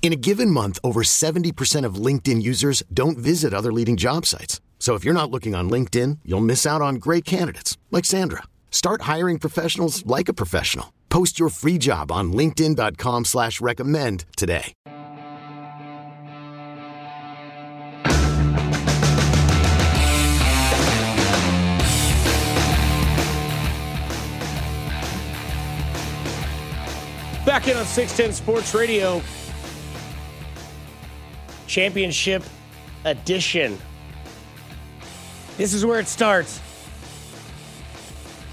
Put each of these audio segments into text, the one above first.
In a given month, over 70% of LinkedIn users don't visit other leading job sites. So if you're not looking on LinkedIn, you'll miss out on great candidates like Sandra. Start hiring professionals like a professional. Post your free job on LinkedIn.com slash recommend today. Back in on 610 Sports Radio. Championship edition. This is where it starts.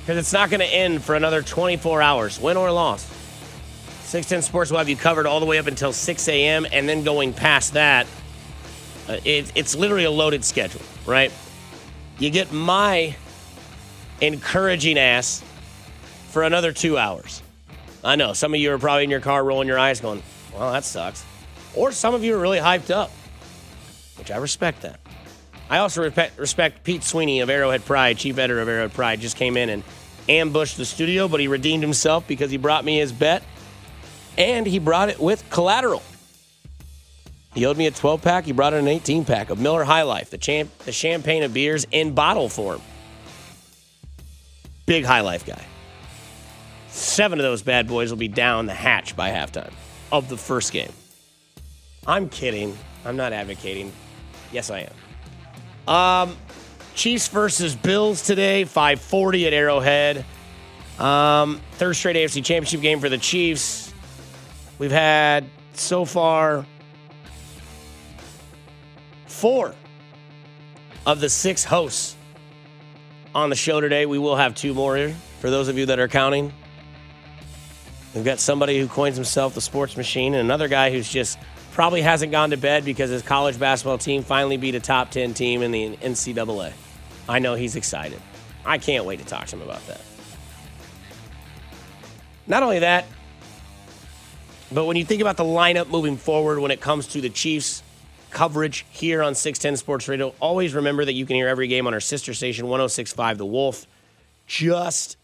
Because it's not going to end for another 24 hours, win or loss. 610 Sports will have you covered all the way up until 6 a.m. and then going past that, uh, it, it's literally a loaded schedule, right? You get my encouraging ass for another two hours. I know some of you are probably in your car rolling your eyes going, well, that sucks. Or some of you are really hyped up, which I respect that. I also respect, Pete Sweeney of Arrowhead Pride, chief editor of Arrowhead Pride, just came in and ambushed the studio, but he redeemed himself because he brought me his bet and he brought it with collateral. He owed me a 12 pack, he brought in an 18 pack of Miller High Life, the, champ, the champagne of beers in bottle form. Big High Life guy. Seven of those bad boys will be down the hatch by halftime of the first game. I'm kidding. I'm not advocating. Yes, I am. Um, Chiefs versus Bills today, 540 at Arrowhead. Um, third straight AFC Championship game for the Chiefs. We've had so far four of the six hosts on the show today. We will have two more here for those of you that are counting. We've got somebody who coins himself the sports machine and another guy who's just probably hasn't gone to bed because his college basketball team finally beat a top 10 team in the NCAA. I know he's excited. I can't wait to talk to him about that. Not only that, but when you think about the lineup moving forward when it comes to the Chiefs coverage here on 610 Sports Radio, always remember that you can hear every game on our sister station 1065 The Wolf just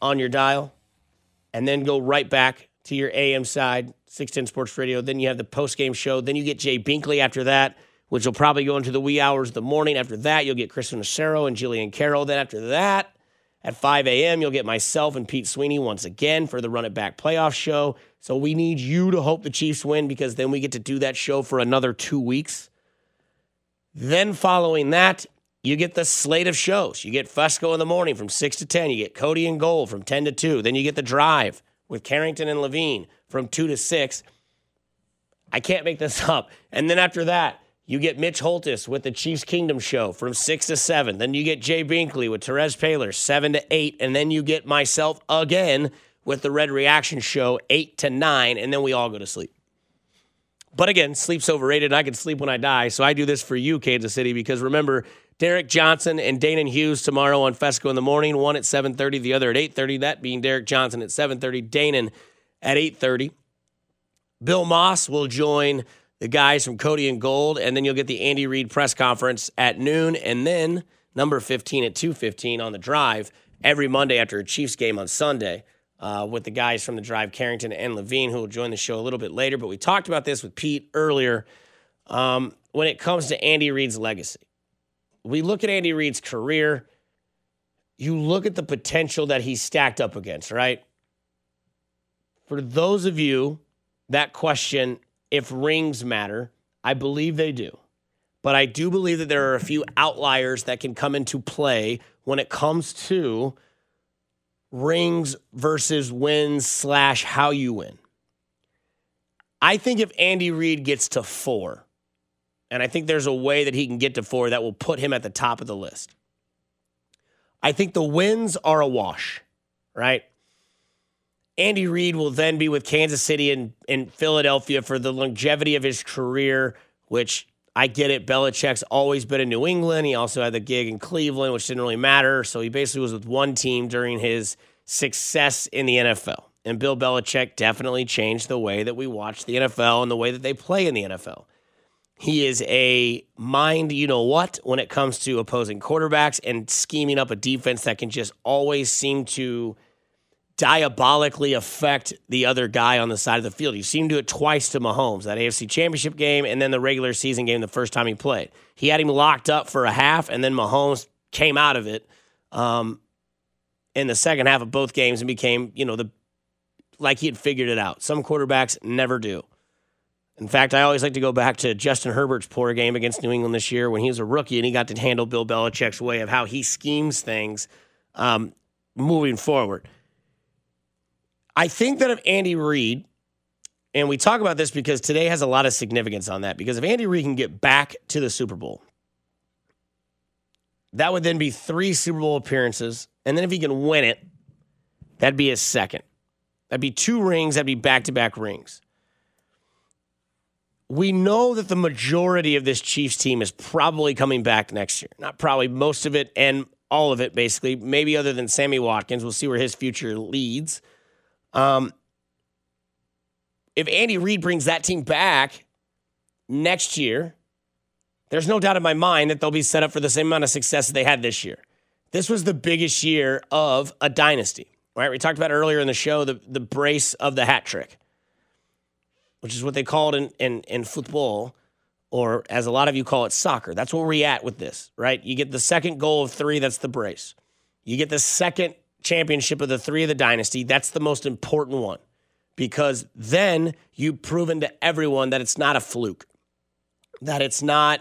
on your dial and then go right back to your AM side 610 Sports Radio. Then you have the post game show. Then you get Jay Binkley after that which will probably go into the wee hours of the morning. After that, you'll get Kristen Nacero and Jillian Carroll. Then after that, at 5 a.m., you'll get myself and Pete Sweeney once again for the Run It Back playoff show. So we need you to hope the Chiefs win because then we get to do that show for another two weeks. Then following that, you get the slate of shows. You get Fusco in the morning from 6 to 10. You get Cody and Gold from 10 to 2. Then you get the drive with Carrington and Levine from 2 to 6. I can't make this up. And then after that, you get Mitch Holthus with the Chiefs Kingdom show from 6 to 7. Then you get Jay Binkley with Terez Paylor 7 to 8. And then you get myself again with the Red Reaction show 8 to 9. And then we all go to sleep. But again, sleep's overrated. I can sleep when I die. So I do this for you, Kansas City, because remember, Derek Johnson and Danan Hughes tomorrow on Fesco in the morning, one at 7.30, the other at 8.30, that being Derek Johnson at 7.30, Danan at 8.30. Bill Moss will join the guys from Cody and Gold, and then you'll get the Andy Reid press conference at noon, and then number 15 at 2:15 on the drive every Monday after a Chiefs game on Sunday. Uh, with the guys from the drive, Carrington and Levine, who will join the show a little bit later. But we talked about this with Pete earlier. Um, when it comes to Andy Reid's legacy, we look at Andy Reid's career. You look at the potential that he's stacked up against, right? For those of you that question if rings matter. I believe they do. But I do believe that there are a few outliers that can come into play when it comes to rings versus wins slash how you win. I think if Andy Reid gets to four, and I think there's a way that he can get to four that will put him at the top of the list. I think the wins are a wash, right? Andy Reid will then be with Kansas City and, and Philadelphia for the longevity of his career, which I get it. Belichick's always been in New England. He also had the gig in Cleveland, which didn't really matter. So he basically was with one team during his success in the NFL. And Bill Belichick definitely changed the way that we watch the NFL and the way that they play in the NFL. He is a mind, you know what, when it comes to opposing quarterbacks and scheming up a defense that can just always seem to diabolically affect the other guy on the side of the field. You've seen him do it twice to Mahomes, that AFC championship game and then the regular season game the first time he played. He had him locked up for a half, and then Mahomes came out of it um, in the second half of both games and became, you know, the like he had figured it out. Some quarterbacks never do. In fact, I always like to go back to Justin Herbert's poor game against New England this year when he was a rookie and he got to handle Bill Belichick's way of how he schemes things um, moving forward. I think that if Andy Reid, and we talk about this because today has a lot of significance on that, because if Andy Reid can get back to the Super Bowl, that would then be three Super Bowl appearances. And then if he can win it, that'd be his second. That'd be two rings, that'd be back to back rings. We know that the majority of this Chiefs team is probably coming back next year. Not probably, most of it and all of it, basically. Maybe other than Sammy Watkins. We'll see where his future leads. Um, if Andy Reid brings that team back next year, there's no doubt in my mind that they'll be set up for the same amount of success that they had this year. This was the biggest year of a dynasty, right? We talked about earlier in the show the, the brace of the hat trick, which is what they call it in, in, in football, or as a lot of you call it, soccer. That's where we're at with this, right? You get the second goal of three, that's the brace. You get the second championship of the three of the dynasty, that's the most important one because then you've proven to everyone that it's not a fluke, that it's not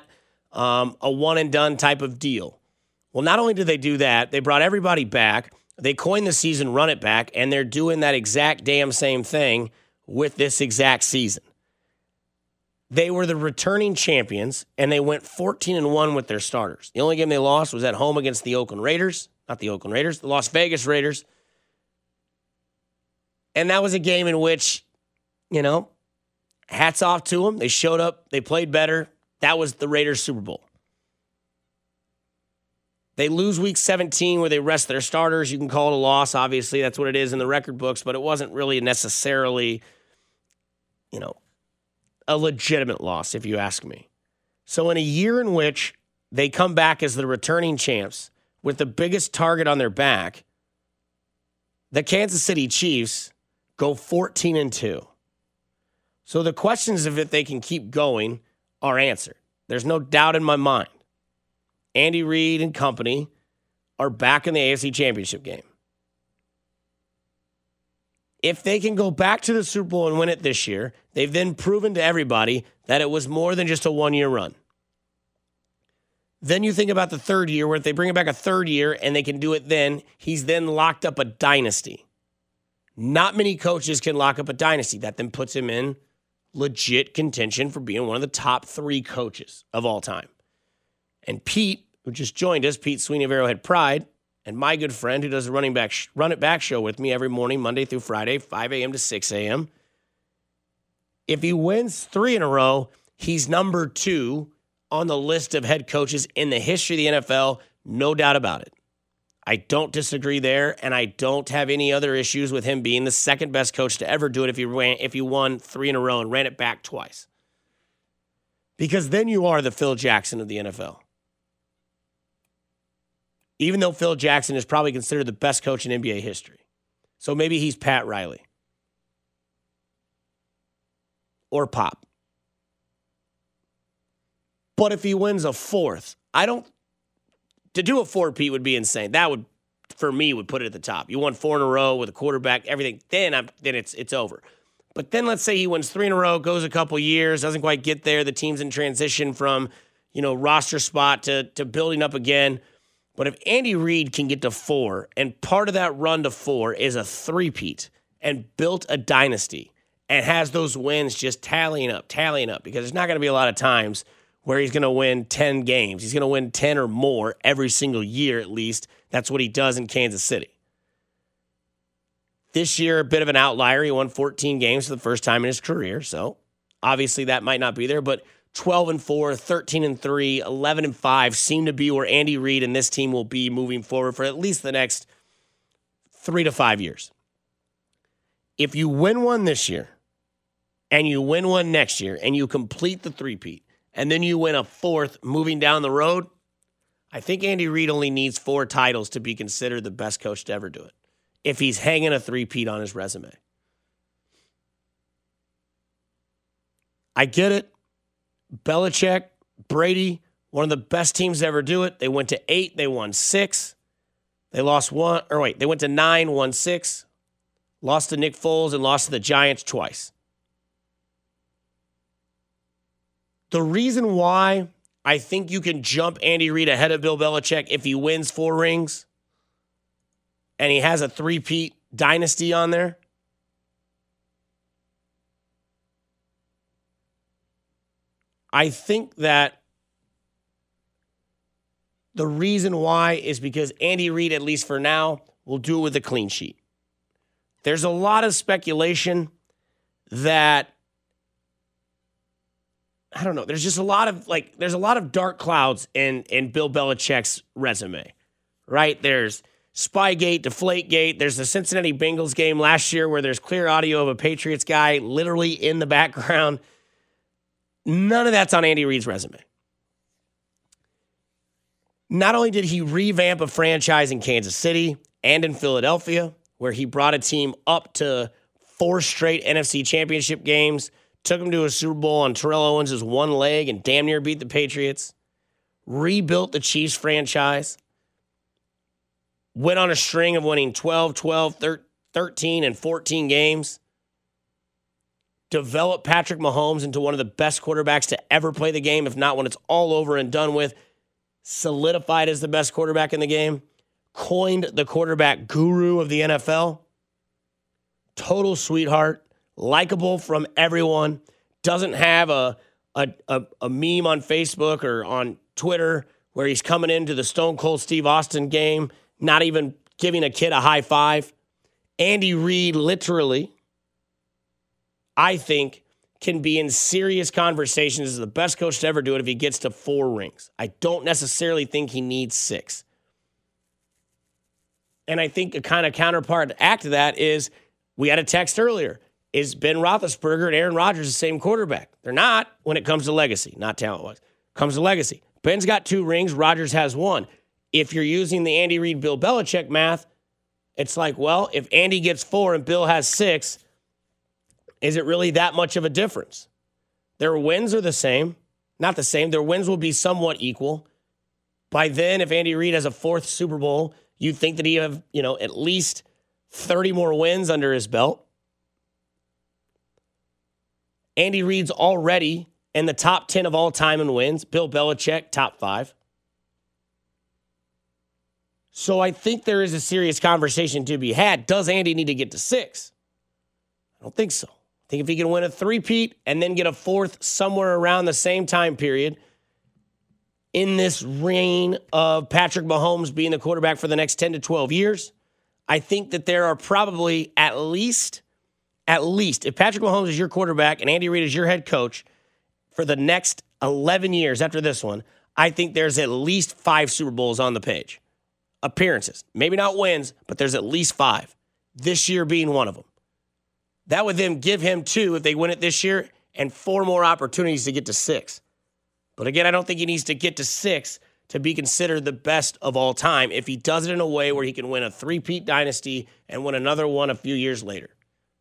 um, a one and done type of deal. Well, not only did they do that, they brought everybody back. They coined the season run it back, and they're doing that exact damn same thing with this exact season. They were the returning champions, and they went 14 and 1 with their starters. The only game they lost was at home against the Oakland Raiders not the Oakland Raiders, the Las Vegas Raiders. And that was a game in which, you know, hats off to them. They showed up, they played better. That was the Raiders Super Bowl. They lose week 17 where they rest their starters. You can call it a loss, obviously. That's what it is in the record books, but it wasn't really necessarily, you know, a legitimate loss, if you ask me. So, in a year in which they come back as the returning champs, with the biggest target on their back, the Kansas City Chiefs go 14 and 2. So the questions of if they can keep going are answered. There's no doubt in my mind. Andy Reid and company are back in the AFC Championship game. If they can go back to the Super Bowl and win it this year, they've then proven to everybody that it was more than just a one year run. Then you think about the third year, where if they bring it back a third year and they can do it then, he's then locked up a dynasty. Not many coaches can lock up a dynasty. That then puts him in legit contention for being one of the top three coaches of all time. And Pete, who just joined us, Pete Sweeney of Arrowhead Pride, and my good friend who does the running back run it back show with me every morning, Monday through Friday, 5 a.m. to 6 a.m. If he wins three in a row, he's number two on the list of head coaches in the history of the NFL, no doubt about it. I don't disagree there, and I don't have any other issues with him being the second best coach to ever do it if he ran if he won three in a row and ran it back twice. Because then you are the Phil Jackson of the NFL. Even though Phil Jackson is probably considered the best coach in NBA history. So maybe he's Pat Riley. Or Pop. But if he wins a fourth, I don't. To do a four Pete would be insane. That would, for me, would put it at the top. You won four in a row with a quarterback, everything. Then I'm then it's it's over. But then let's say he wins three in a row, goes a couple years, doesn't quite get there. The team's in transition from you know roster spot to to building up again. But if Andy Reid can get to four, and part of that run to four is a three-peat and built a dynasty and has those wins just tallying up, tallying up, because there's not going to be a lot of times where he's going to win 10 games. He's going to win 10 or more every single year, at least. That's what he does in Kansas City. This year, a bit of an outlier. He won 14 games for the first time in his career. So obviously that might not be there, but 12 and 4, 13 and 3, 11 and 5 seem to be where Andy Reid and this team will be moving forward for at least the next three to five years. If you win one this year and you win one next year and you complete the three-peat and then you win a fourth moving down the road, I think Andy Reid only needs four titles to be considered the best coach to ever do it if he's hanging a three-peat on his resume. I get it. Belichick, Brady, one of the best teams to ever do it. They went to eight, they won six. They lost one, or wait, they went to nine, won six, lost to Nick Foles, and lost to the Giants twice. The reason why I think you can jump Andy Reid ahead of Bill Belichick if he wins four rings and he has a three-peat dynasty on there I think that the reason why is because Andy Reid, at least for now, will do it with a clean sheet. There's a lot of speculation that I don't know. There's just a lot of like there's a lot of dark clouds in in Bill Belichick's resume. Right? There's Spygate, Deflategate. There's the Cincinnati Bengals game last year where there's clear audio of a Patriots guy literally in the background None of that's on Andy Reid's resume. Not only did he revamp a franchise in Kansas City and in Philadelphia, where he brought a team up to four straight NFC championship games, took him to a Super Bowl on Terrell Owens' one leg and damn near beat the Patriots, rebuilt the Chiefs franchise, went on a string of winning 12, 12, 13, and 14 games Developed Patrick Mahomes into one of the best quarterbacks to ever play the game, if not when it's all over and done with, solidified as the best quarterback in the game, coined the quarterback guru of the NFL, total sweetheart, likable from everyone, doesn't have a, a, a, a meme on Facebook or on Twitter where he's coming into the Stone Cold Steve Austin game, not even giving a kid a high five. Andy Reid literally I think, can be in serious conversations as the best coach to ever do it if he gets to four rings. I don't necessarily think he needs six. And I think a kind of counterpart act to that is we had a text earlier. Is Ben Roethlisberger and Aaron Rodgers the same quarterback? They're not when it comes to legacy, not talent wise. Comes to legacy. Ben's got two rings, Rodgers has one. If you're using the Andy Reid, Bill Belichick math, it's like, well, if Andy gets four and Bill has six, is it really that much of a difference? Their wins are the same, not the same. Their wins will be somewhat equal. By then, if Andy Reid has a fourth Super Bowl, you'd think that he have, you know, at least 30 more wins under his belt. Andy Reid's already in the top 10 of all time in wins. Bill Belichick, top five. So I think there is a serious conversation to be had. Does Andy need to get to six? I don't think so I think if he can win a three-peat and then get a fourth somewhere around the same time period in this reign of Patrick Mahomes being the quarterback for the next 10 to 12 years, I think that there are probably at least, at least, if Patrick Mahomes is your quarterback and Andy Reid is your head coach for the next 11 years after this one, I think there's at least five Super Bowls on the page. Appearances. Maybe not wins, but there's at least five. This year being one of them. That would then give him two if they win it this year and four more opportunities to get to six. But again, I don't think he needs to get to six to be considered the best of all time if he does it in a way where he can win a three-peat dynasty and win another one a few years later.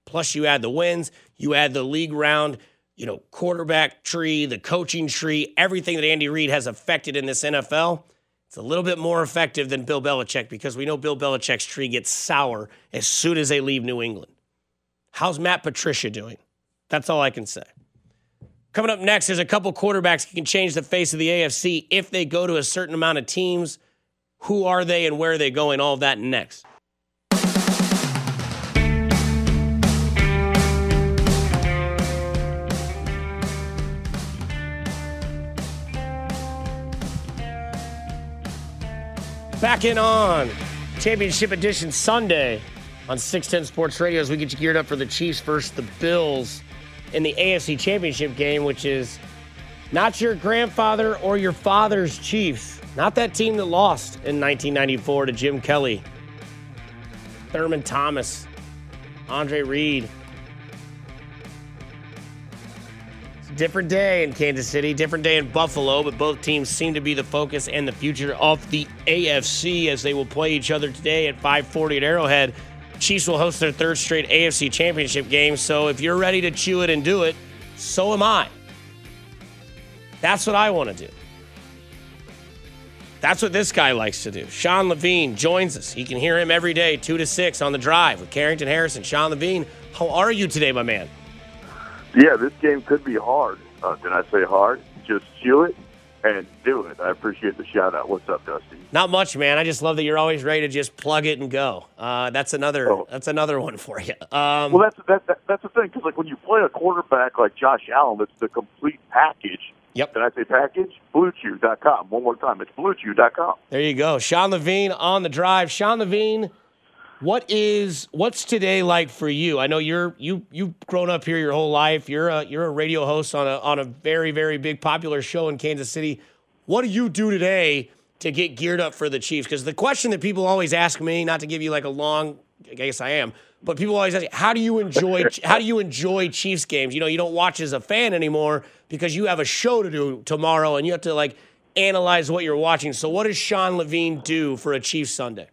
Plus, you add the wins, you add the league round, you know, quarterback tree, the coaching tree, everything that Andy Reid has affected in this NFL. It's a little bit more effective than Bill Belichick because we know Bill Belichick's tree gets sour as soon as they leave New England. How's Matt Patricia doing? That's all I can say. Coming up next, there's a couple quarterbacks who can change the face of the AFC if they go to a certain amount of teams. Who are they and where are they going? All of that next. Back in on Championship Edition Sunday on 610 Sports Radio as we get you geared up for the Chiefs versus the Bills in the AFC Championship game, which is not your grandfather or your father's Chiefs. Not that team that lost in 1994 to Jim Kelly, Thurman Thomas, Andre Reed. Different day in Kansas City, different day in Buffalo, but both teams seem to be the focus and the future of the AFC as they will play each other today at 540 at Arrowhead. Chiefs will host their third straight AFC championship game, so if you're ready to chew it and do it, so am I. That's what I want to do. That's what this guy likes to do. Sean Levine joins us. He can hear him every day, 2 to 6 on the drive with Carrington Harrison. Sean Levine, how are you today, my man? Yeah, this game could be hard. Uh, did I say hard? Just chew it and do it. I appreciate the shout out. What's up, Dusty? Not much, man. I just love that you're always ready to just plug it and go. Uh, that's another. Oh. That's another one for you. Um, Well, that's that, that, that's the thing because like when you play a quarterback like Josh Allen, it's the complete package. Yep. Did I say package? BlueChew.com. One more time. It's BlueChew.com. There you go. Sean Levine on the drive. Sean Levine, what is what's today like for you? I know you're you you've grown up here your whole life. You're a you're a radio host on a on a very very big popular show in Kansas City. What do you do today to get geared up for the Chiefs? Because the question that people always ask me, not to give you like a long, I guess I am, but people always ask, how do you enjoy how do you enjoy Chiefs games? You know, you don't watch as a fan anymore because you have a show to do tomorrow and you have to like analyze what you're watching. So, what does Sean Levine do for a Chiefs Sunday?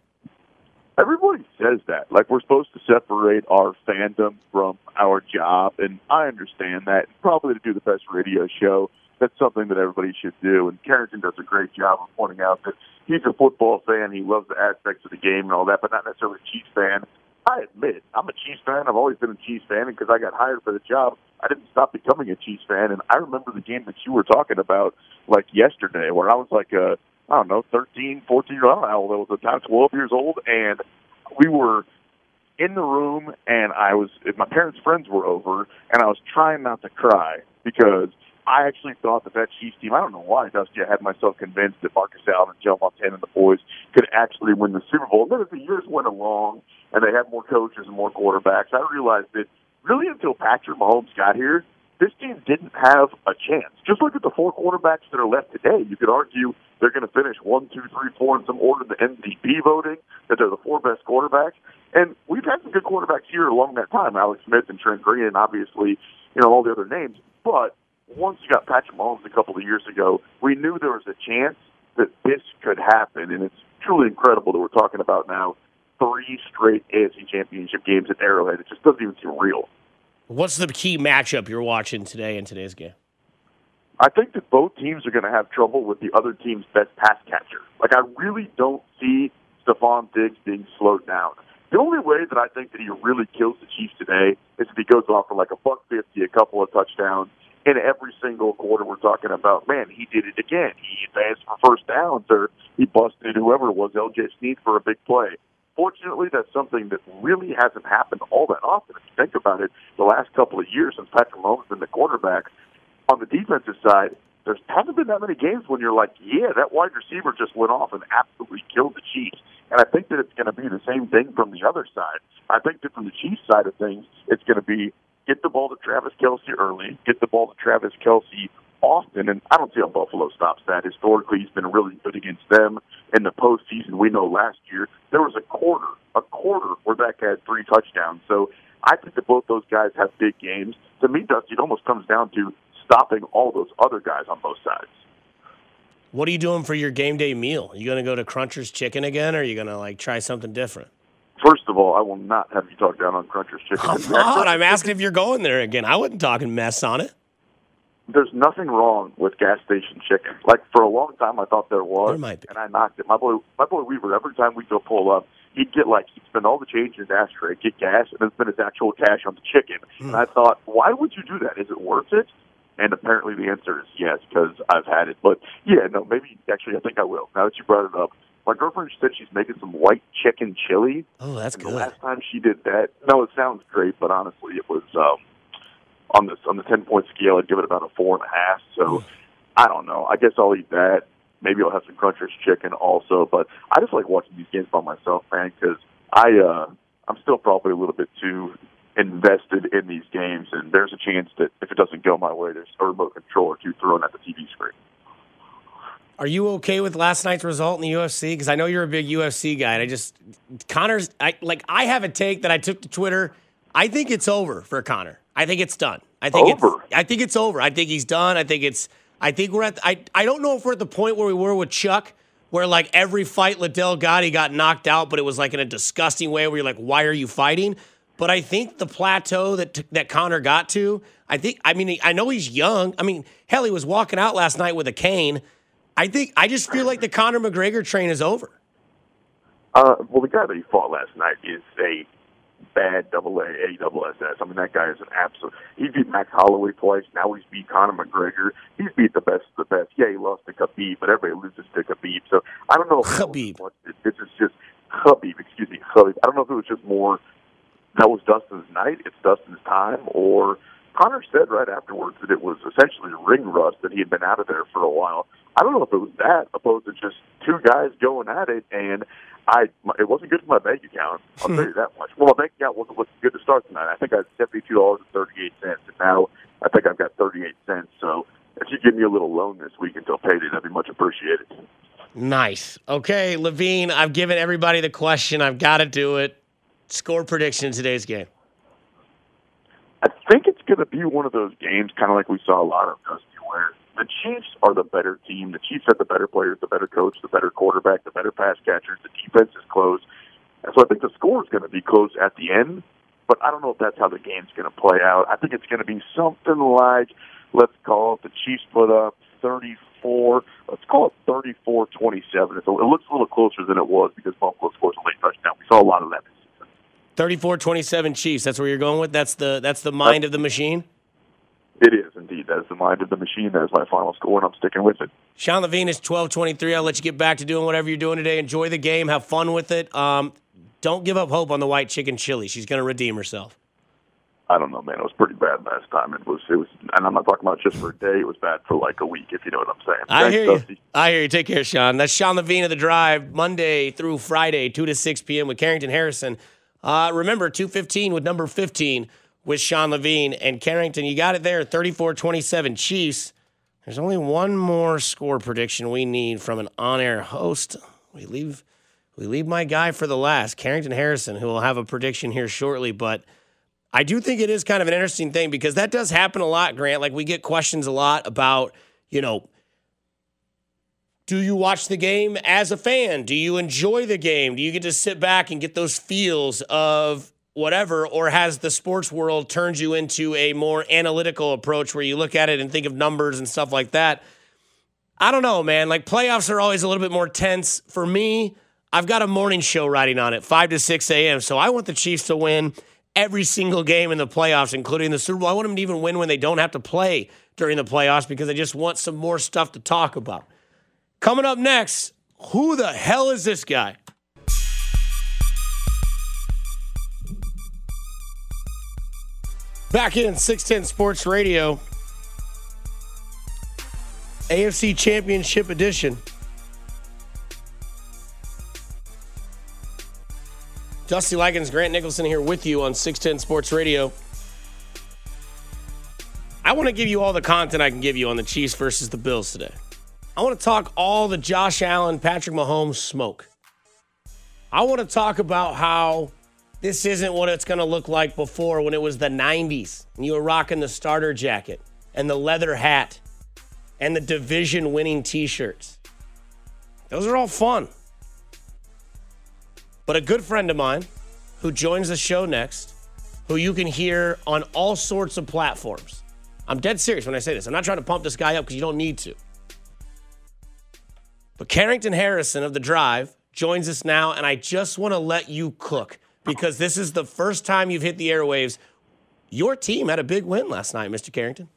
Everybody says that. Like we're supposed to separate our fandom from our job, and I understand that. Probably to do the best radio show, that's something that everybody should do. And Carrington does a great job of pointing out that he's a football fan. He loves the aspects of the game and all that, but not necessarily a Chiefs fan. I admit, I'm a Chiefs fan. I've always been a Chiefs fan, and because I got hired for the job, I didn't stop becoming a Chiefs fan. And I remember the game that you were talking about, like yesterday, where I was like a, I don't know, 13, 14 year old, I was at the time, 12 years old, and we were in the room, and I was, my parents' friends were over, and I was trying not to cry because I actually thought that that Chiefs team, I don't know why, Dusty, I had myself convinced that Marcus Allen and Joe Montana and the boys could actually win the Super Bowl. And then as the years went along and they had more coaches and more quarterbacks, I realized that really until Patrick Mahomes got here, this team didn't have a chance. Just look at the four quarterbacks that are left today. You could argue they're going to finish one, two, three, four in some order in the MVP voting, that they're the four best quarterbacks. And we've had some good quarterbacks here along that time, Alex Smith and Trent Green, and obviously, you know, all the other names. But once you got Patrick Mahomes a couple of years ago, we knew there was a chance that this could happen, and it's truly incredible that we're talking about now three straight AFC Championship games at Arrowhead. It just doesn't even seem real. What's the key matchup you're watching today in today's game? I think that both teams are going to have trouble with the other team's best pass catcher. Like, I really don't see Stefon Diggs being slowed down. The only way that I think that he really kills the Chiefs today is if he goes off for like a buck fifty, a couple of touchdowns in every single quarter. We're talking about, man, he did it again. He advanced for first downs, or he busted whoever it was, LJ Sneed, for a big play. Fortunately, that's something that really hasn't happened all that often. If you think about it, the last couple of years since Patrick Mahomes been the quarterback, on the defensive side, there hasn't been that many games when you're like, yeah, that wide receiver just went off and absolutely killed the Chiefs. And I think that it's going to be the same thing from the other side. I think that from the Chiefs side of things, it's going to be get the ball to Travis Kelce early, get the ball to Travis Kelce often, and I don't see how Buffalo stops that. Historically, he's been really good against them in the postseason. We know last year there was a quarter, a quarter where that guy had three touchdowns. So I think that both those guys have big games. To me, Dusty, it almost comes down to stopping all those other guys on both sides. What are you doing for your game day meal? Are you going to go to Cruncher's Chicken again, or are you going to like try something different? First of all, I will not have you talk down on Cruncher's Chicken. I'm not. I'm asking if you're going there again. I wasn't talking mess on it. There's nothing wrong with gas station chicken. Like for a long time, I thought there was, There might be. and I knocked it. My boy, my boy Weaver. Every time we'd go pull up, he'd get like he'd spend all the change in his ashtray, get gas, and then spend his actual cash on the chicken. And I thought, why would you do that? Is it worth it? And apparently the answer is yes, because I've had it. But yeah, no, maybe actually I think I will. Now that you brought it up, My girlfriend said she's making some white chicken chili. Oh, that's good. The last time she did that, no, it sounds great, but honestly, it was um, on this on the ten point scale. I'd give it about a four and a half. So I don't know. I guess I'll eat that. Maybe I'll have some Crunchers chicken also. But I just like watching these games by myself, man, because I uh, I'm still probably a little bit too invested in these games, and there's a chance that if it doesn't go my way, there's a remote control or two thrown at the TV screen. Are you okay with last night's result in the UFC? Because I know you're a big UFC guy, and I just Conor's. I like. I have a take that I took to Twitter. I think it's over for Conor. I think it's done. I think Over? It's, I think it's over. I think he's done. I think it's. I think we're at. I. I don't know if we're at the point where we were with Chuck, where like every fight Liddell got, he got knocked out, but it was like in a disgusting way where you're like, why are you fighting? But I think the plateau that that Conor got to. I think. I mean, I know he's young. I mean, hell, he was walking out last night with a cane. I think I just feel like the Conor McGregor train is over. Uh, well, the guy that he fought last night is a bad double A, A double SS. I mean, that guy is an absolute. He beat Max Holloway twice. Now he's beat Conor McGregor. He's beat the best of the best. Yeah, he lost to Khabib, but everybody loses to Khabib. So I don't know if Khabib. This is just Khabib. Excuse me, Khabib. I don't know if it was just more that was Dustin's night. It's Dustin's time, or Conor said right afterwards that it was essentially ring rust that he had been out of there for a while. I don't know if it was that opposed to just two guys going at it, and I it wasn't good for my bank account. I'll tell you that much. Well, my bank account wasn't looking good to start tonight. I think I had seventy two dollars and thirty eight cents, and now I think I've got thirty eight cents. So if you give me a little loan this week until payday, that'd be much appreciated. Nice. Okay, Levine, I've given everybody the question. I've got to do it. Score prediction in today's game. I think it's going to be one of those games, kind of like we saw a lot of, Dusty, where the Chiefs are the better team. The Chiefs have the better players, the better coach, the better quarterback, the better pass catchers. The defense is close. And so I think the score is going to be close at the end, but I don't know if that's how the game's going to play out. I think it's going to be something like, let's call it the Chiefs put up 34, let's call it 34 27. So it looks a little closer than it was because Buffalo scores a late touchdown. We saw a lot of that this season. 34-27 Chiefs. That's where you're going with? That's the that's the mind of the machine? It is indeed. That is the mind of the machine. That is my final score, and I'm sticking with it. Sean Levine is 12-23. I'll let you get back to doing whatever you're doing today. Enjoy the game. Have fun with it. Um, don't give up hope on the white chicken chili. She's going to redeem herself. I don't know, man. It was pretty bad last time. It was, it was, and I'm not talking about just for a day. It was bad for like a week, if you know what I'm saying. I Thanks, hear you. Dusty. I hear you. Take care, Sean. That's Sean Levine of the Drive, Monday through Friday, 2 to 6 p.m. with Carrington Harrison. Uh, remember, 215 with number 15 with Sean Levine. And Carrington, you got it there, 34-27 Chiefs. There's only one more score prediction we need from an on-air host. We leave we leave my guy for the last, Carrington Harrison, who will have a prediction here shortly, but I do think it is kind of an interesting thing because that does happen a lot, Grant. Like we get questions a lot about, you know, do you watch the game as a fan? Do you enjoy the game? Do you get to sit back and get those feels of whatever? Or has the sports world turned you into a more analytical approach where you look at it and think of numbers and stuff like that? I don't know, man. Like playoffs are always a little bit more tense. For me, I've got a morning show riding on it, 5 to 6 a.m. So I want the Chiefs to win every single game in the playoffs, including the Super Bowl. I want them to even win when they don't have to play during the playoffs because I just want some more stuff to talk about. Coming up next, who the hell is this guy? Back in 610 Sports Radio, AFC Championship Edition. Dusty Likens, Grant Nicholson here with you on 610 Sports Radio. I want to give you all the content I can give you on the Chiefs versus the Bills today. I want to talk all the Josh Allen, Patrick Mahomes smoke. I want to talk about how this isn't what it's going to look like before when it was the 90s and you were rocking the starter jacket and the leather hat and the division winning t shirts. Those are all fun. But a good friend of mine who joins the show next, who you can hear on all sorts of platforms. I'm dead serious when I say this. I'm not trying to pump this guy up because you don't need to. But Carrington Harrison of The Drive joins us now, and I just want to let you cook because this is the first time you've hit the airwaves. Your team had a big win last night, Mr. Carrington.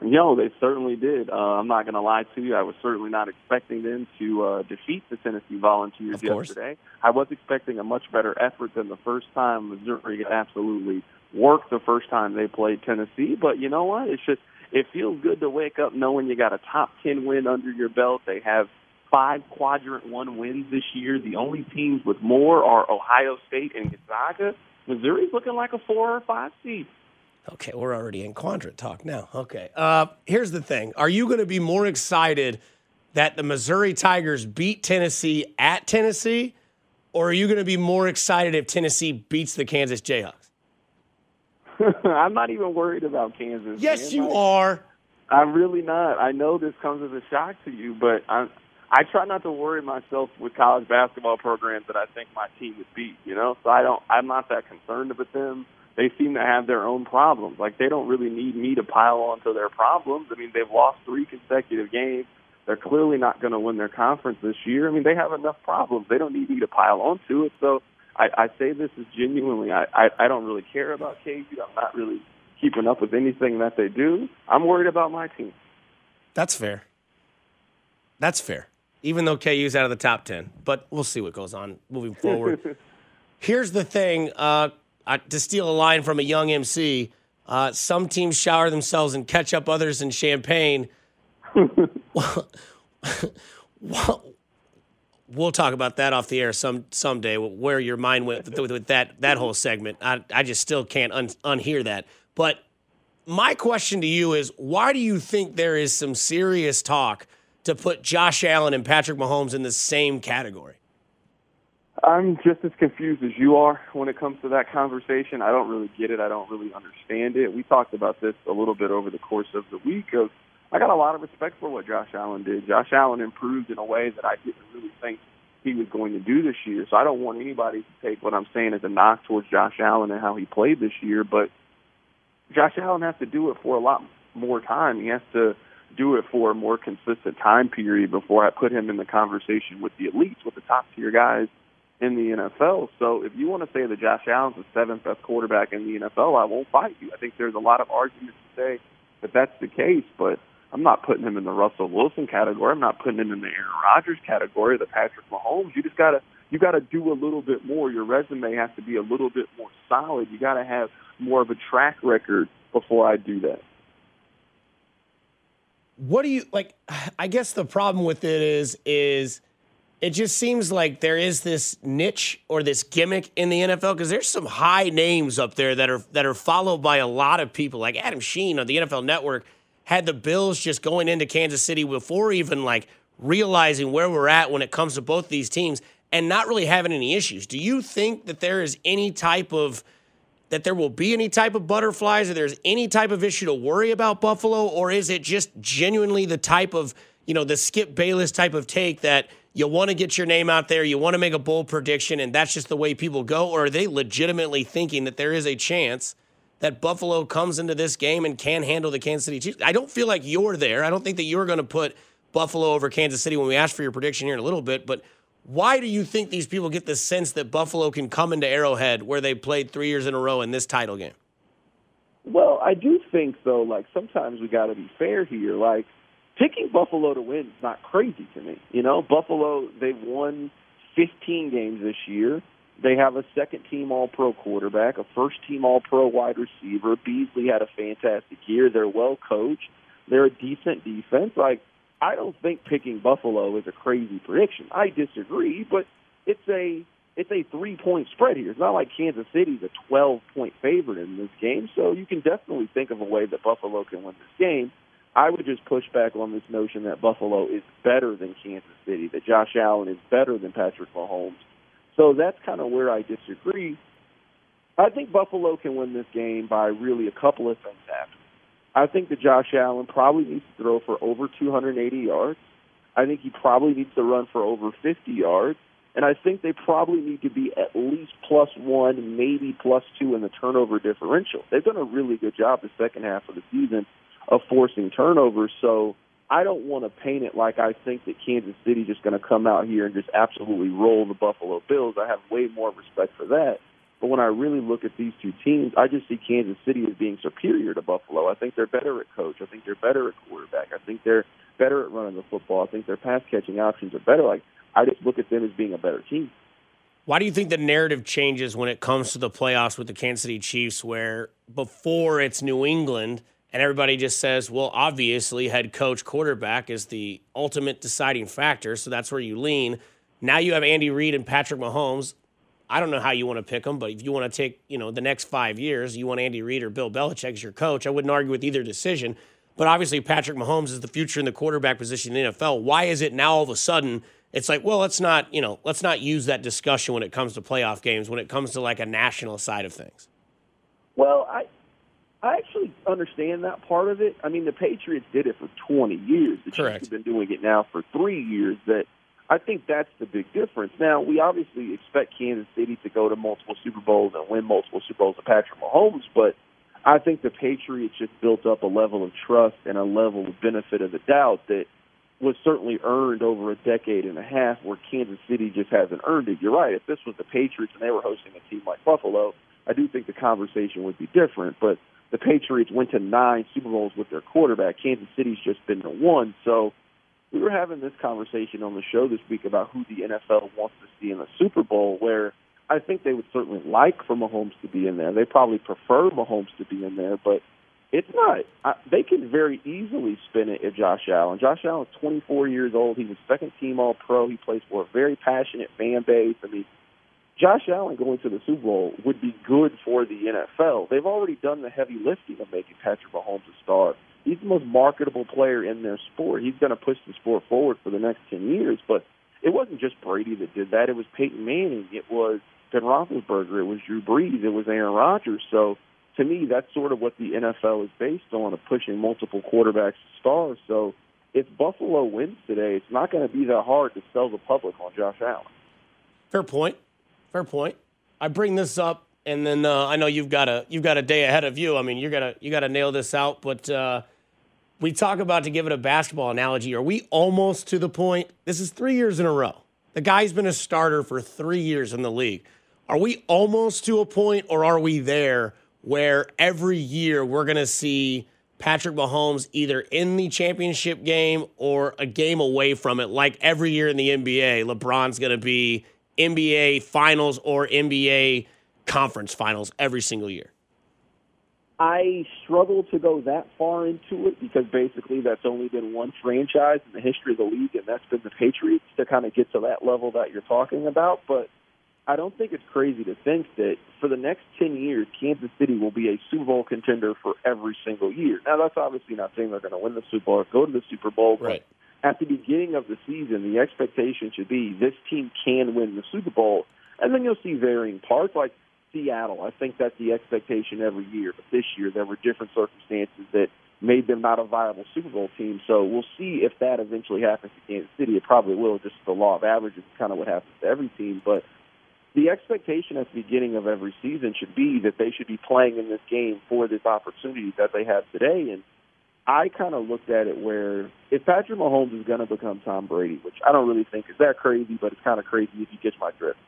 No, they certainly did. Uh, I'm not going to lie to you. I was certainly not expecting them to uh, defeat the Tennessee Volunteers yesterday. I was expecting a much better effort than the first time. Missouri absolutely worked the first time they played Tennessee. But you know what? It's just it feels good to wake up knowing you got a top ten win under your belt. They have five quadrant one wins this year. The only teams with more are Ohio State and Gonzaga. Missouri's looking like a four or five seed. Okay, we're already in quadrant talk now. Okay. Uh, here's the thing Are you going to be more excited that the Missouri Tigers beat Tennessee at Tennessee, or are you going to be more excited if Tennessee beats the Kansas Jayhawks? I'm not even worried about Kansas. Yes, man. you like, are. I'm really not. I know this comes as a shock to you, but I'm. I try not to worry myself with college basketball programs that I think my team would beat. You know, so I don't. I'm not that concerned with them they seem to have their own problems. Like they don't really need me to pile onto their problems. I mean, they've lost three consecutive games. They're clearly not going to win their conference this year. I mean, they have enough problems. They don't need me to pile onto it. So I, I say this is genuinely. I, I I don't really care about KU. I'm not really keeping up with anything that they do. I'm worried about my team. That's fair. That's fair. Even though KU's out of the top ten, but we'll see what goes on moving forward. Here's the thing. Uh, uh, to steal a line from a young MC, uh, some teams shower themselves in ketchup, others in champagne. we'll talk about that off the air some someday. Where your mind went with, with that that whole segment, I, I just still can't un, unhear that. But my question to you is, why do you think there is some serious talk to put Josh Allen and Patrick Mahomes in the same category? I'm just as confused as you are when it comes to that conversation. I don't really get it. I don't really understand it. We talked about this a little bit over the course of the week. Of I got a lot of respect for what Josh Allen did. Josh Allen improved in a way that I didn't really think he was going to do this year. So I don't want anybody to take what I'm saying as a knock towards Josh Allen and how he played this year. But Josh Allen has to do it for a lot more time. He has to do it for a more consistent time period before I put him in the conversation with the elites, with the top tier guys in the NFL. So if you want to say that Josh Allen's the seventh best quarterback in the NFL, I won't fight you. I think there's a lot of arguments to say that that's the case, but I'm not putting him in the Russell Wilson category. I'm not putting him in the Aaron Rodgers category, the Patrick Mahomes. You just gotta you gotta do a little bit more. Your resume has to be a little bit more solid. You gotta have more of a track record before I do that. What do you like? I guess the problem with it is is it just seems like there is this niche or this gimmick in the NFL because there's some high names up there that are that are followed by a lot of people. Like Adam Schein on the NFL Network had the Bills just going into Kansas City before even like realizing where we're at when it comes to both these teams and not really having any issues. Do you think that there is any type of that there will be any type of butterflies or there's any type of issue to worry about Buffalo or is it just genuinely the type of, you know, the Skip Bayless type of take that you want to get your name out there, you want to make a bold prediction, and that's just the way people go? Or are they legitimately thinking that there is a chance that Buffalo comes into this game and can handle the Kansas City Chiefs? I don't feel like you're there. I don't think that you're going to put Buffalo over Kansas City when we ask for your prediction here in a little bit, but why do you think these people get the sense that Buffalo can come into Arrowhead where they played three years in a row in this title game? Well, I do think though, like sometimes we got to be fair here. Like picking Buffalo to win is not crazy to me. You know, Buffalo they've won 15 games this year. They have a second team All Pro quarterback, a first team All Pro wide receiver. Beasley had a fantastic year. They're well coached. They're a decent defense. Like I don't think picking Buffalo is a crazy prediction. I disagree, but it's a it's a three point spread here. It's not like Kansas City's a 12 point favorite in this game, so you can definitely think of a way that Buffalo can win this game. I would just push back on this notion that Buffalo is better than Kansas City, that Josh Allen is better than Patrick Mahomes. So that's kind of where I disagree. I think Buffalo can win this game by really a couple of things happening. I think that Josh Allen probably needs to throw for over 280 yards. I think he probably needs to run for over 50 yards. And I think they probably need to be at least plus one, maybe plus two in the turnover differential. They've done a really good job the second half of the season of forcing turnovers. So I don't want to paint it like I think that Kansas City's just going to come out here and just absolutely roll the Buffalo Bills. I have way more respect for that. But when I really look at these two teams, I just see Kansas City as being superior to Buffalo. I think they're better at coach. I think they're better at quarterback. I think they're better at running the football. I think their pass catching options are better. Like I just look at them as being a better team. Why do you think the narrative changes when it comes to the playoffs with the Kansas City Chiefs, where before it's New England and everybody just says, well, obviously, head coach, quarterback is the ultimate deciding factor, so that's where you lean. Now you have Andy Reid and Patrick Mahomes. I don't know how you want to pick them, but if you want to take, you know, the next five years, you want Andy Reid or Bill Belichick as your coach. I wouldn't argue with either decision. But obviously, Patrick Mahomes is the future in the quarterback position in the NFL. Why is it now all of a sudden – it's like, well, let's not, you know, let's not use that discussion when it comes to playoff games, when it comes to like a national side of things. Well, I I actually understand that part of it. I mean, the Patriots did it for 20 years. The Correct. Chiefs have been doing it now for three years. That I think that's the big difference. Now, we obviously expect Kansas City to go to multiple Super Bowls and win multiple Super Bowls with Patrick Mahomes, but I think the Patriots just built up a level of trust and a level of benefit of the doubt that was certainly earned over a decade and a half where Kansas City just hasn't earned it. You're right. If this was the Patriots and they were hosting a team like Buffalo, I do think the conversation would be different. But the Patriots went to nine Super Bowls with their quarterback. Kansas City's just been to one. So we were having this conversation on the show this week about who the NFL wants to see in the Super Bowl, where I think they would certainly like for Mahomes to be in there. They probably prefer Mahomes to be in there, but it's not. I, they can very easily spin it at Josh Allen. Josh Allen's 24 years old. He's a second team All Pro. He plays for a very passionate fan base. I mean, Josh Allen going to the Super Bowl would be good for the NFL. They've already done the heavy lifting of making Patrick Mahomes a star. He's the most marketable player in their sport. He's going to push the sport forward for the next 10 years. But it wasn't just Brady that did that. It was Peyton Manning. It was Ben Roethlisberger. It was Drew Brees. It was Aaron Rodgers. So to me, that's sort of what the NFL is based on, of pushing multiple quarterbacks to stars. So if Buffalo wins today, it's not going to be that hard to sell the public on Josh Allen. Fair point. Fair point. I bring this up, and then uh, I know you've got a you've got a day ahead of you. I mean, you're gonna you got to nail this out. But uh, we talk about to give it a basketball analogy. Are we almost to the point? This is three years in a row. The guy's been a starter for three years in the league. Are we almost to a point, or are we there? where every year we're going to see Patrick Mahomes either in the championship game or a game away from it. Like every year in the NBA, LeBron's going to be NBA finals or NBA conference finals every single year. I struggle to go that far into it because basically that's only been one franchise in the history of the league, and that's been the Patriots to kind of get to that level that you're talking about. But I don't think it's crazy to think that for the next 10 years, Kansas City will be a Super Bowl contender for every single year. Now, that's obviously not saying they're going to win the Super Bowl or go to the Super Bowl, right. but at the beginning of the season, the expectation should be this team can win the Super Bowl. And then you'll see varying parts, like Seattle. I think that's the expectation every year. But this year, there were different circumstances that made them not a viable Super Bowl team. So we'll see if that eventually happens to Kansas City. It probably will. Just the law of averages kind of what happens to every team. But the expectation at the beginning of every season should be that they should be playing in this game for this opportunity that they have today. And I kind of looked at it where if Patrick Mahomes is going to become Tom Brady, which I don't really think is that crazy, but it's kind of crazy if you catch my drift.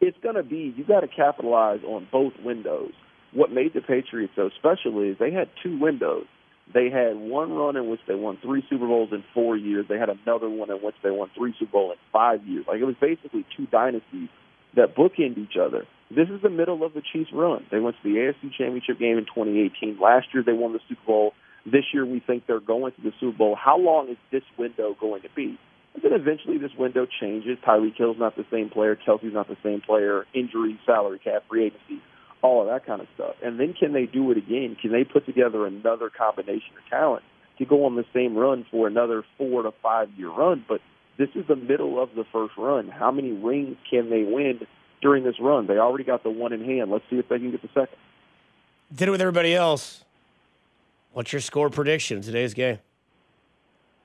It's going to be you got to capitalize on both windows. What made the Patriots so special is they had two windows. They had one run in which they won three Super Bowls in four years. They had another one in which they won three Super Bowls in five years. Like it was basically two dynasties that bookend each other. This is the middle of the Chiefs' run. They went to the AFC Championship game in 2018. Last year, they won the Super Bowl. This year, we think they're going to the Super Bowl. How long is this window going to be? And then eventually, this window changes. Tyreek Hill's not the same player. Kelce's not the same player. Injury, salary cap, free agency, all of that kind of stuff. And then, can they do it again? Can they put together another combination of talent to go on the same run for another four to five year run? But this is the middle of the first run. How many rings can they win during this run? They already got the one in hand. Let's see if they can get the second. Did it with everybody else. What's your score prediction today's game?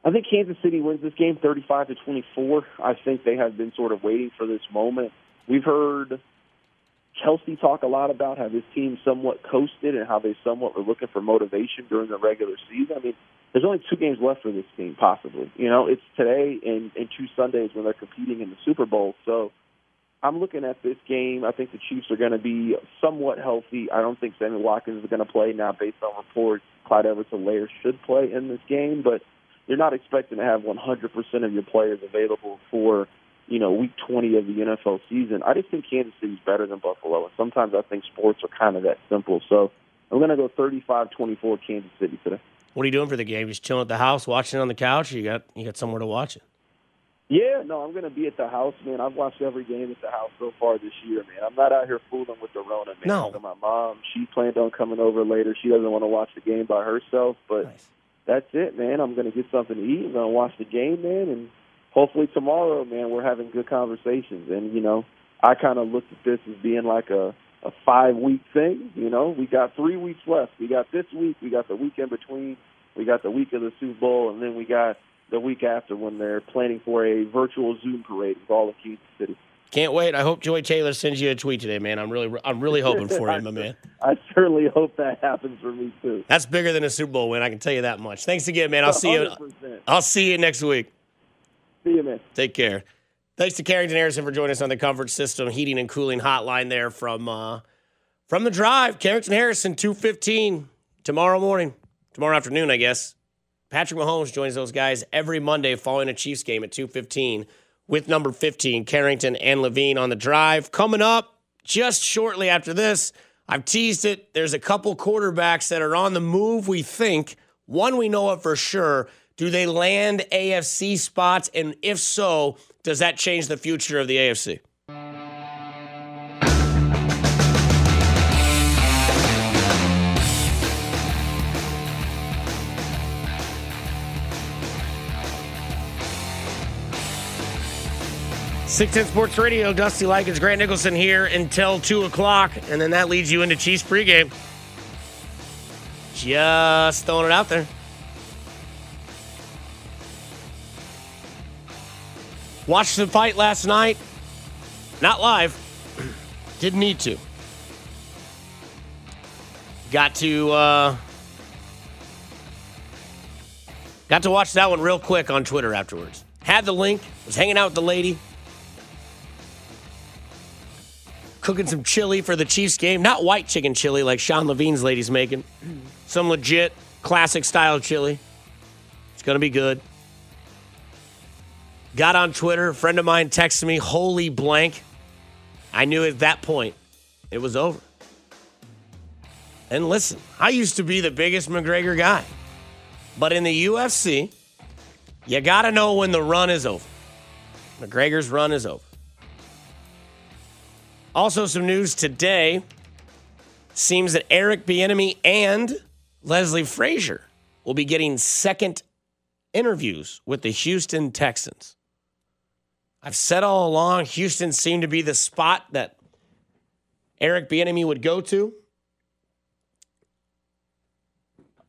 I think Kansas City wins this game 35 to 24. I think they have been sort of waiting for this moment. We've heard Kelce talk a lot about how this team somewhat coasted and how they somewhat were looking for motivation during the regular season. I mean, there's only two games left for this team, possibly. You know, it's today and, and two Sundays when they're competing in the Super Bowl. So I'm looking at this game. I think the Chiefs are going to be somewhat healthy. I don't think Sammy Watkins is going to play now, based on reports. Clyde Edwards-Helaire should play in this game, but you're not expecting to have 100% of your players available for you know week 20 of the NFL season. I just think Kansas City's better than Buffalo, and sometimes I think sports are kind of that simple. So I'm going to go 35-24 Kansas City today. What are you doing for the game? Just chilling at the house, watching it on the couch, or you got you got somewhere to watch it? Yeah, no, I'm going to be at the house, man. I've watched every game at the house so far this year, man. I'm not out here fooling with the Rona, man. No. My mom, she planned on coming over later. She doesn't want to watch the game by herself, but Nice. That's it, man. I'm going to get something to eat. I'm going to watch the game, man, and hopefully tomorrow, man, we're having good conversations. And you know, I kind of looked at this as being like a a five week thing. You know, we got three weeks left. We got this week. We got the week in between. We got the week of the Super Bowl, and then we got the week after when they're planning for a virtual Zoom parade with all of Kansas City. Can't wait. I hope Joy Taylor sends you a tweet today, man. I'm really I'm really hoping for you, my man. I certainly hope that happens for me too. That's bigger than a Super Bowl win. I can tell you that much. Thanks again, man. I'll see you. 100%. I'll see you next week. See you, man. Take care. Thanks to Carrington Harrison for joining us on the Comfort System Heating and Cooling Hotline there from uh, from the drive. Carrington Harrison, two fifteen tomorrow morning, tomorrow afternoon, I guess. Patrick Mahomes joins those guys every Monday following a Chiefs game at two fifteen with number fifteen, Carrington and Levine on the drive. Coming up just shortly after this, I've teased it. There's a couple quarterbacks that are on the move. We think one we know of for sure. Do they land AFC spots? And if so, does that change the future of the AFC? Six Ten Sports Radio, Dusty Likens, Grant Nicholson here until two o'clock, and then that leads you into Chiefs pregame. Just throwing it out there. Watched the fight last night. Not live. Didn't need to. Got to uh, got to watch that one real quick on Twitter afterwards. Had the link. Was hanging out with the lady. Cooking some chili for the Chiefs game. Not white chicken chili like Sean Levine's lady's making. Some legit classic style chili. It's gonna be good. Got on Twitter. A friend of mine texted me, holy blank. I knew at that point it was over. And listen, I used to be the biggest McGregor guy. But in the UFC, you got to know when the run is over. McGregor's run is over. Also, some news today seems that Eric Bieniemy and Leslie Frazier will be getting second interviews with the Houston Texans. I've said all along, Houston seemed to be the spot that Eric Bieniemy would go to.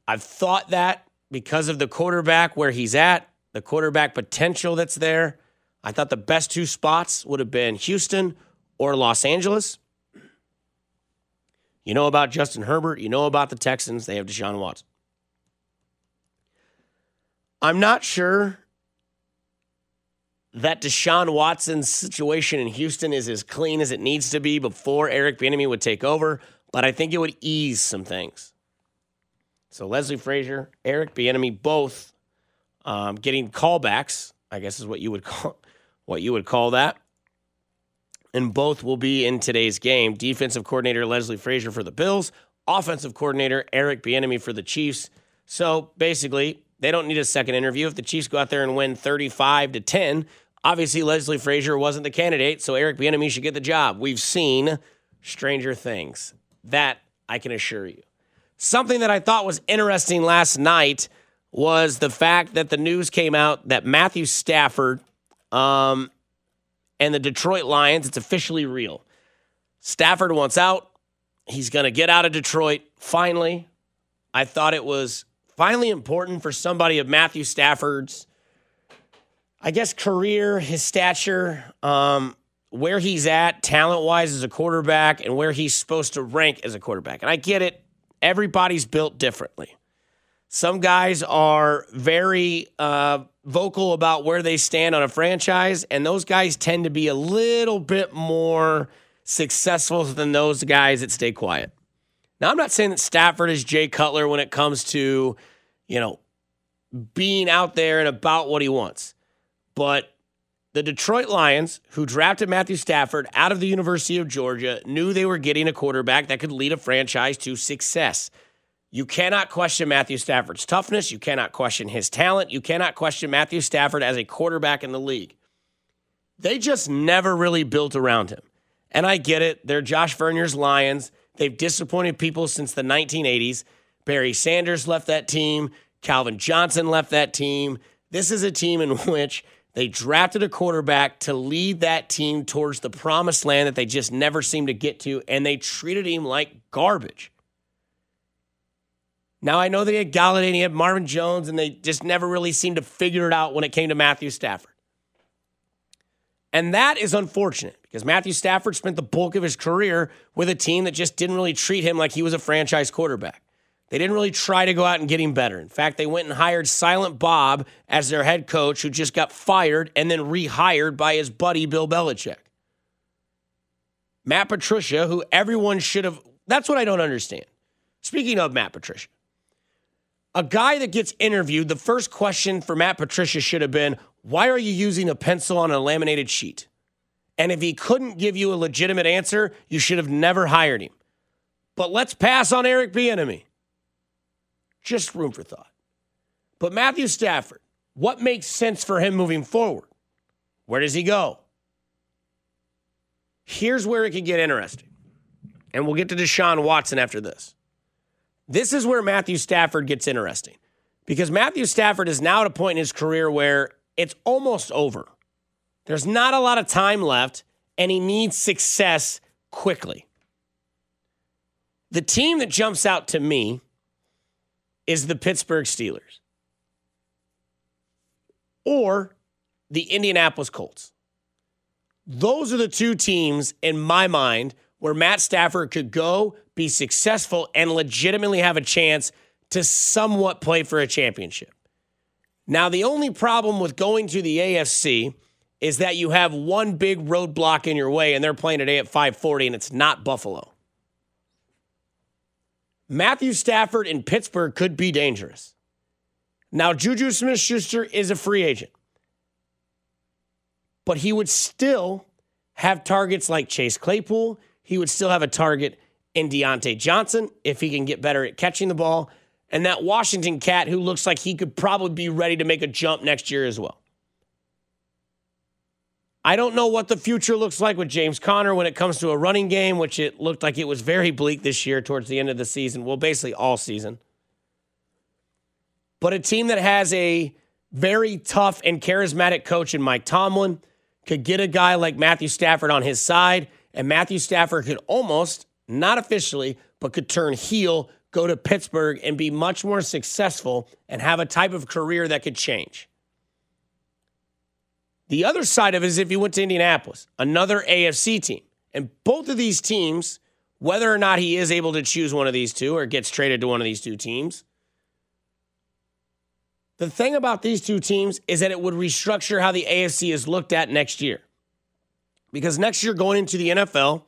I've thought that because of the quarterback where he's at, the quarterback potential that's there. I thought the best two spots would have been Houston or Los Angeles. You know about Justin Herbert. You know about the Texans. They have Deshaun Watson. I'm not sure that Deshaun Watson's situation in Houston is as clean as it needs to be before Eric Bieniemy would take over, but I think it would ease some things. So Leslie Frazier, Eric Bieniemy, both um, getting callbacks. I guess is what you would call what you would call that. And both will be in today's game. Defensive coordinator Leslie Frazier for the Bills, offensive coordinator Eric Bieniemy for the Chiefs. So basically, they don't need a second interview. If the Chiefs go out there and win 35 to 10, obviously Leslie Frazier wasn't the candidate, so Eric Bieniemy should get the job. We've seen stranger things. That I can assure you. Something that I thought was interesting last night was the fact that the news came out that Matthew Stafford um, and the Detroit Lions, it's officially real. Stafford wants out. He's going to get out of Detroit finally. I thought it was finally important for somebody of Matthew Stafford's, I guess, career, his stature, um, where he's at talent wise as a quarterback, and where he's supposed to rank as a quarterback. And I get it, everybody's built differently. Some guys are very uh, vocal about where they stand on a franchise, and those guys tend to be a little bit more successful than those guys that stay quiet. Now, I'm not saying that Stafford is Jay Cutler when it comes to, you know, being out there and about what he wants. But the Detroit Lions, who drafted Matthew Stafford out of the University of Georgia, knew they were getting a quarterback that could lead a franchise to success. You cannot question Matthew Stafford's toughness. You cannot question his talent. You cannot question Matthew Stafford as a quarterback in the league. They just never really built around him. And I get it. They're Josh Vernier's Lions. They've disappointed people since the 1980s. Barry Sanders left that team. Calvin Johnson left that team. This is a team in which they drafted a quarterback to lead that team towards the promised land that they just never seemed to get to, and they treated him like garbage. Now, I know they had Golladay and he had Marvin Jones, and they just never really seemed to figure it out when it came to Matthew Stafford. And that is unfortunate because Matthew Stafford spent the bulk of his career with a team that just didn't really treat him like he was a franchise quarterback. They didn't really try to go out and get him better. In fact, they went and hired Silent Bob as their head coach, who just got fired and then rehired by his buddy Bill Belichick. Matt Patricia, who everyone should have. That's what I don't understand. Speaking of Matt Patricia, a guy that gets interviewed, the first question for Matt Patricia should have been, Why are you using a pencil on a laminated sheet? And if he couldn't give you a legitimate answer, you should have never hired him. But let's pass on Eric Bieniemy. Just room for thought. But Matthew Stafford, what makes sense for him moving forward? Where does he go? Here's where it can get interesting. And we'll get to Deshaun Watson after this. This is where Matthew Stafford gets interesting because Matthew Stafford is now at a point in his career where it's almost over. There's not a lot of time left, and he needs success quickly. The team that jumps out to me is the Pittsburgh Steelers or the Indianapolis Colts. Those are the two teams in my mind where Matt Stafford could go, be successful, and legitimately have a chance to somewhat play for a championship. Now, the only problem with going to the AFC is that you have one big roadblock in your way, and they're playing today at 540, and it's not Buffalo. Matthew Stafford in Pittsburgh could be dangerous. Now, Juju Smith Schuster is a free agent, but he would still have targets like Chase Claypool. He would still have a target in Diontae Johnson if he can get better at catching the ball. And that Washington cat who looks like he could probably be ready to make a jump next year as well. I don't know what the future looks like with James Conner when it comes to a running game, which it looked like it was very bleak this year towards the end of the season. Well, basically all season. But a team that has a very tough and charismatic coach in Mike Tomlin could get a guy like Matthew Stafford on his side, and Matthew Stafford could almost, not officially, but could turn heel, go to Pittsburgh, and be much more successful and have a type of career that could change. The other side of it is if you went to Indianapolis, another AFC team. And both of these teams, whether or not he is able to choose one of these two or gets traded to one of these two teams, the thing about these two teams is that it would restructure how the AFC is looked at next year. Because next year, going into the NFL,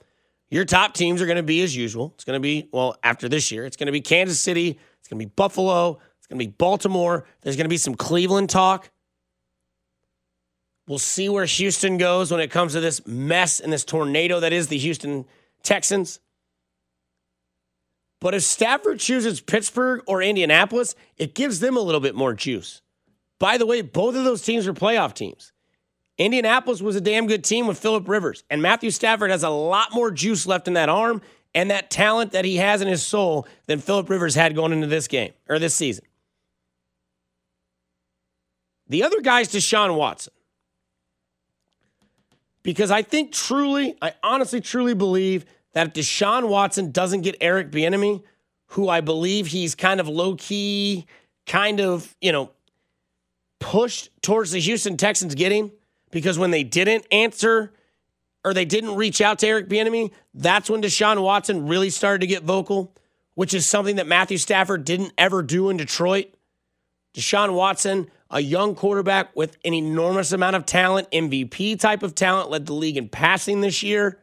your top teams are going to be as usual. It's going to be, well, after this year, it's going to be Kansas City, it's going to be Buffalo, it's going to be Baltimore, there's going to be some Cleveland talk. We'll see where Houston goes when it comes to this mess and this tornado that is the Houston Texans. But if Stafford chooses Pittsburgh or Indianapolis, it gives them a little bit more juice. By the way, both of those teams are playoff teams. Indianapolis was a damn good team with Philip Rivers, and Matthew Stafford has a lot more juice left in that arm and that talent that he has in his soul than Philip Rivers had going into this game or this season. The other guy is Deshaun Watson because I think truly, I honestly truly believe that if Deshaun Watson doesn't get Eric Bieniemy, who I believe he's kind of low key, kind of you know, pushed towards the Houston Texans getting, because when they didn't answer or they didn't reach out to Eric Bieniemy, that's when Deshaun Watson really started to get vocal, which is something that Matthew Stafford didn't ever do in Detroit. Deshaun Watson, a young quarterback with an enormous amount of talent, MVP type of talent, led the league in passing this year.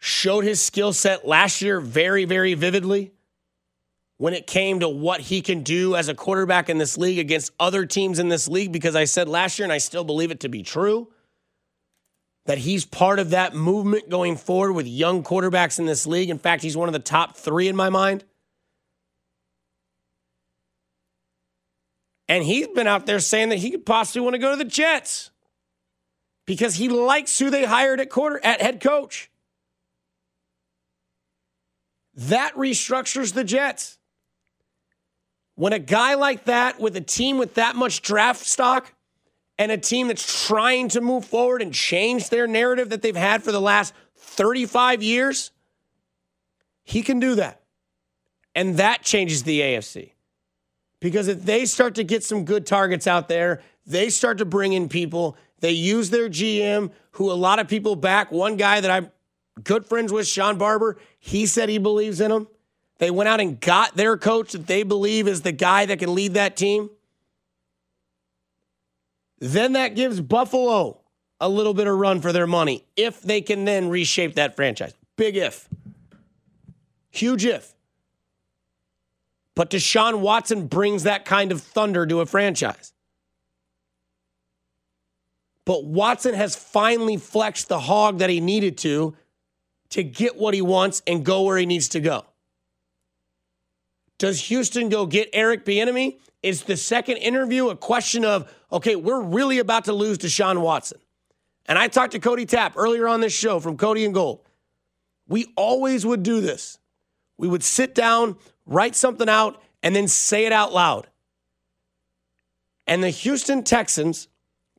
Showed his skill set last year very, very vividly when it came to what he can do as a quarterback in this league against other teams in this league, because I said last year, and I still believe it to be true, that he's part of that movement going forward with young quarterbacks in this league. In fact, he's one of the top three in my mind. And he's been out there saying that he could possibly want to go to the Jets because he likes who they hired at quarter at head coach. That restructures the Jets. When a guy like that with a team with that much draft stock and a team that's trying to move forward and change their narrative that they've had for the last 35 years, he can do that. And that changes the AFC. Because if they start to get some good targets out there, they start to bring in people. They use their GM, who a lot of people back. One guy that I'm good friends with, Sean Barber, he said he believes in him. They went out and got their coach that they believe is the guy that can lead that team. Then that gives Buffalo a little bit of run for their money if they can then reshape that franchise. Big if. Huge if. But Deshaun Watson brings that kind of thunder to a franchise. But Watson has finally flexed the hog that he needed to to get what he wants and go where he needs to go. Does Houston go get Eric Bieniemy? Is the second interview a question of, okay, we're really about to lose Deshaun Watson? And I talked to Cody Tapp earlier on this show from Cody and Gold. We always would do this. We would sit down, write something out, and then say it out loud. And the Houston Texans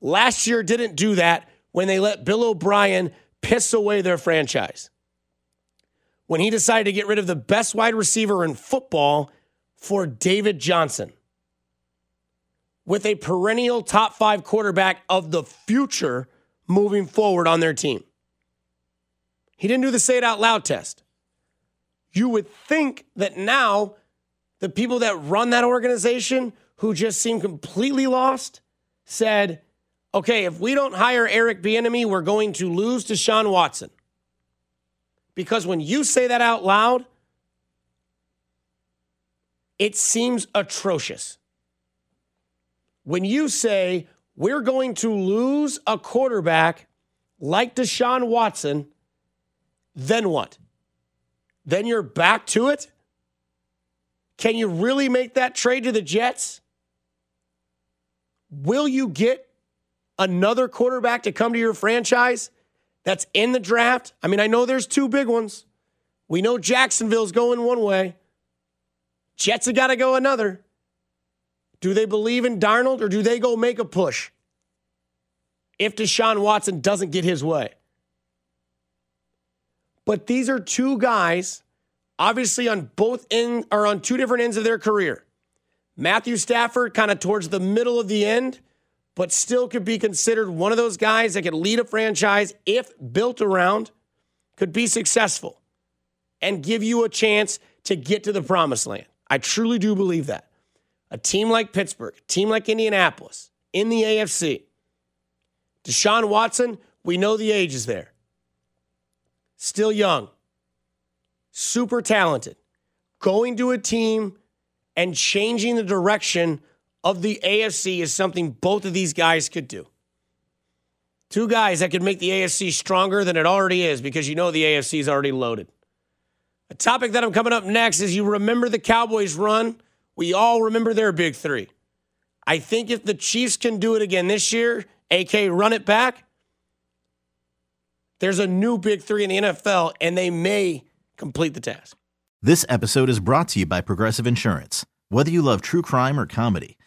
last year didn't do that when they let Bill O'Brien piss away their franchise. When he decided to get rid of the best wide receiver in football for David Johnson. With a perennial top five quarterback of the future moving forward on their team. He didn't do the say it out loud test you would think that now the people that run that organization who just seem completely lost said, okay, if we don't hire Eric Bieniemy, we're going to lose Deshaun Watson. Because when you say that out loud, it seems atrocious. When you say we're going to lose a quarterback like Deshaun Watson, then what? then you're back to it? Can you really make that trade to the Jets? Will you get another quarterback to come to your franchise that's in the draft? I mean, I know there's two big ones. We know Jacksonville's going one way. Jets have got to go another. Do they believe in Darnold or do they go make a push if Deshaun Watson doesn't get his way? But these are two guys, obviously on both end or on two different ends of their career. Matthew Stafford, kind of towards the middle of the end, but still could be considered one of those guys that could lead a franchise if built around, could be successful and give you a chance to get to the promised land. I truly do believe that. A team like Pittsburgh, a team like Indianapolis in the AFC. Deshaun Watson, we know the age is there still young, super talented, going to a team and changing the direction of the AFC is something both of these guys could do. Two guys that could make the AFC stronger than it already is because you know the AFC is already loaded. A topic that I'm coming up next is you remember the Cowboys run? We all remember their big three. I think if the Chiefs can do it again this year, AK run it back, there's a new big three in the NFL, and they may complete the task. This episode is brought to you by Progressive Insurance. Whether you love true crime or comedy,